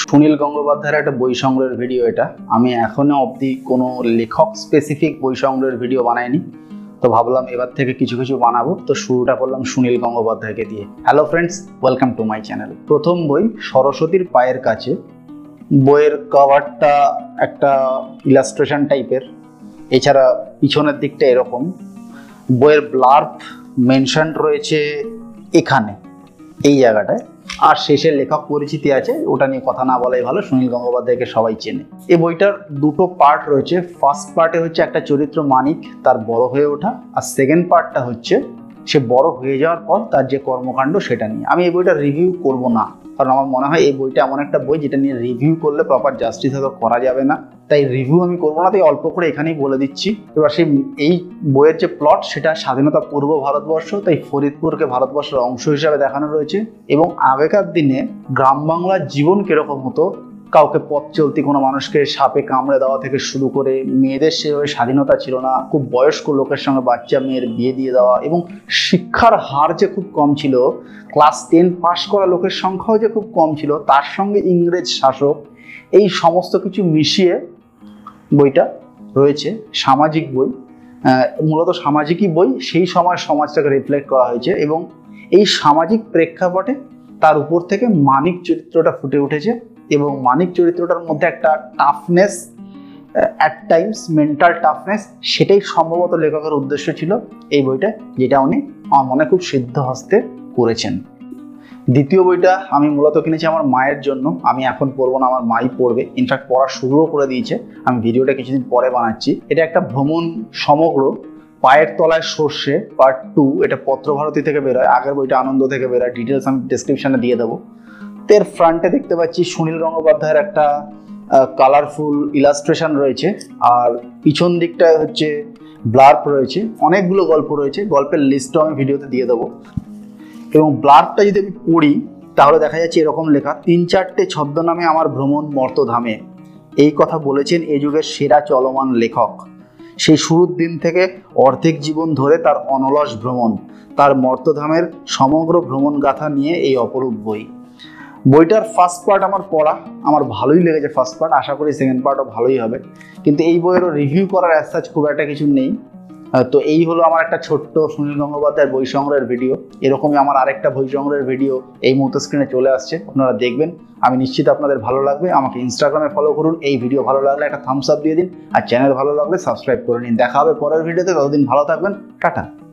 সুনীল গঙ্গোপাধ্যায়ের একটা বই সংগ্রহের ভিডিও এটা। আমি এখনও অবধি কোনো লেখক স্পেসিফিক বই সংগ্রহের ভিডিও বানাইনি। তো ভাবলাম এবার থেকে কিছু কিছু বানাবো। তো শুরুটা করলাম সুনীল গঙ্গোপাধ্যায়কে দিয়ে। Hello friends welcome to my channel প্রথম বই সরস্বতীর পায়ের কাছে। বইয়ের কভারটা একটা ইলাস্ট্রেশন টাইপের এছাড়া পিছনের দিকটা এরকম। বইয়ের ব্লার্প মেনশন রয়েছে এখানে। এই জায়গাটায়। আর শেষের লেখক পরিচিতি আছে, ওটা নিয়ে কথা না বলাই ভালো, সুনীল গঙ্গোপাধ্যায়কে সবাই চেনে। এই বইটার দুটো পার্ট রয়েছে। ফার্স্ট পার্টে হচ্ছে একটা চরিত্র মানিক, তার বড় হয়ে ওঠা। আর সেকেন্ড পার্টটা হচ্ছে, সে বড় হয়ে যাওয়ার পর তার যে কর্মকাণ্ড সেটা নিয়ে। আমি এই বইটা রিভিউ করব না। কারণ আমার মনে হয় এই বইটা এমন একটা বই যেটা নিয়ে রিভিউ করলে প্রপার জাস্টিস হয়তো করা যাবে না। তাই রিভিউ আমি করব না, তাই অল্প করে এখানেই বলে দিচ্ছি। এবার সেই এই বইয়ের যে প্লট সেটা স্বাধীনতা পূর্ব ভারতবর্ষ, তাই ফরিদপুরকে ভারতবর্ষের অংশ হিসাবে দেখানো রয়েছে। এবং আগেকার দিনে গ্রাম বাংলার জীবন কীরকম হতো কাউকে পথ চলতি কোনো মানুষকে সাপে কামড়ে দেওয়া থেকে শুরু করে মেয়েদের সেভাবে স্বাধীনতা ছিল না, খুব বয়স্ক লোকের সঙ্গে বাচ্চা মেয়ের বিয়ে দিয়ে দেওয়া এবং শিক্ষার হার যে খুব কম ছিল, ক্লাস টেন পাশ করা লোকের সংখ্যাও যে খুব কম ছিল, তার সঙ্গে ইংরেজ শাসক এই সমস্ত কিছু মিশিয়ে বইটা রয়েছে, সামাজিক বই মূলত সামাজিকই বই, সেই সময় সমাজটাকে রিফ্লেক্ট করা হয়েছে এবং এই সামাজিক প্রেক্ষাপটে তার উপর থেকে মানিক চরিত্রটা ফুটে উঠেছে। এবং মানিক চরিত্রটার মধ্যে একটা toughness at times mental toughness সেটাই সম্ভবত লেখকের উদ্দেশ্য ছিল এই বইটা, যেটা উনি আমার মনে খুব সিদ্ধ হস্তে করেছেন। দ্বিতীয় বইটা আমি মূলত কিনেছি আমার মায়ের জন্য, আমি এখন পড়ব না, আমার মাই পড়বে। ইনফ্যাক্ট পড়া শুরুও করে দিয়েছে। আমি ভিডিওটা কিছুদিন পরে বানাচ্ছি। এটা একটা ভ্রমণ সমগ্র, পায়ের তলায় সর্ষে পার্ট টু এটা পত্রভারতী থেকে বেরোয়। আগের বইটা আনন্দ থেকে বেরোয়। ডিটেলস আমি ডিসক্রিপশনে দিয়ে দেবো। এর ফ্রন্টে দেখতে পাচ্ছি সুনীল গঙ্গোপাধ্যায়ের একটা কালারফুল ইলাস্ট্রেশন রয়েছে। আর পিছন দিকটায় হচ্ছে ব্লার্প রয়েছে। অনেকগুলো গল্প রয়েছে। গল্পের লিস্টও আমি ভিডিওতে দিয়ে দেবো। এবং ব্লার্পটা যদি আমি পড়ি, তাহলে দেখা যাচ্ছে এরকম লেখা, তিন চারটে ছদ্মনামে আমার ভ্রমণ মর্তধামে এই কথা বলেছেন এ যুগের সেরা চলমান লেখক। সেই শুরুর দিন থেকে অর্ধেক জীবন ধরে তার অনলস ভ্রমণ, তার মর্তধামের সমগ্র ভ্রমণ গাথা নিয়ে এই অপরূপ বই। বইটার ফার্স্ট পার্ট আমার পড়া। আমার ভালোই লেগেছে ফার্স্ট পার্ট আশা করি সেকেন্ড পার্টও ভালোই হবে। কিন্তু এই বইয়েরও রিভিউ করার অ্যাজ খুব একটা কিছু নেই। তো এই হলো আমার একটা ছোট্ট সুনীল গঙ্গোপাধ্যায়ের বই সংগ্রহের ভিডিও এরকমই আমার আরেকটা বই সংগ্রহের ভিডিও এই মুহূর্তে স্ক্রিনে চলে আসছে, আপনারা দেখবেন। আমি নিশ্চিত আপনাদের ভালো লাগবে। আমাকে ইনস্টাগ্রামে ফলো করুন। এই ভিডিও ভালো লাগলে একটা থামস আপ দিয়ে দিন। আর চ্যানেল ভালো লাগলে সাবস্ক্রাইব করে নিন। দেখা হবে পরের ভিডিওতে ততদিন ভালো থাকবেন। টাটা।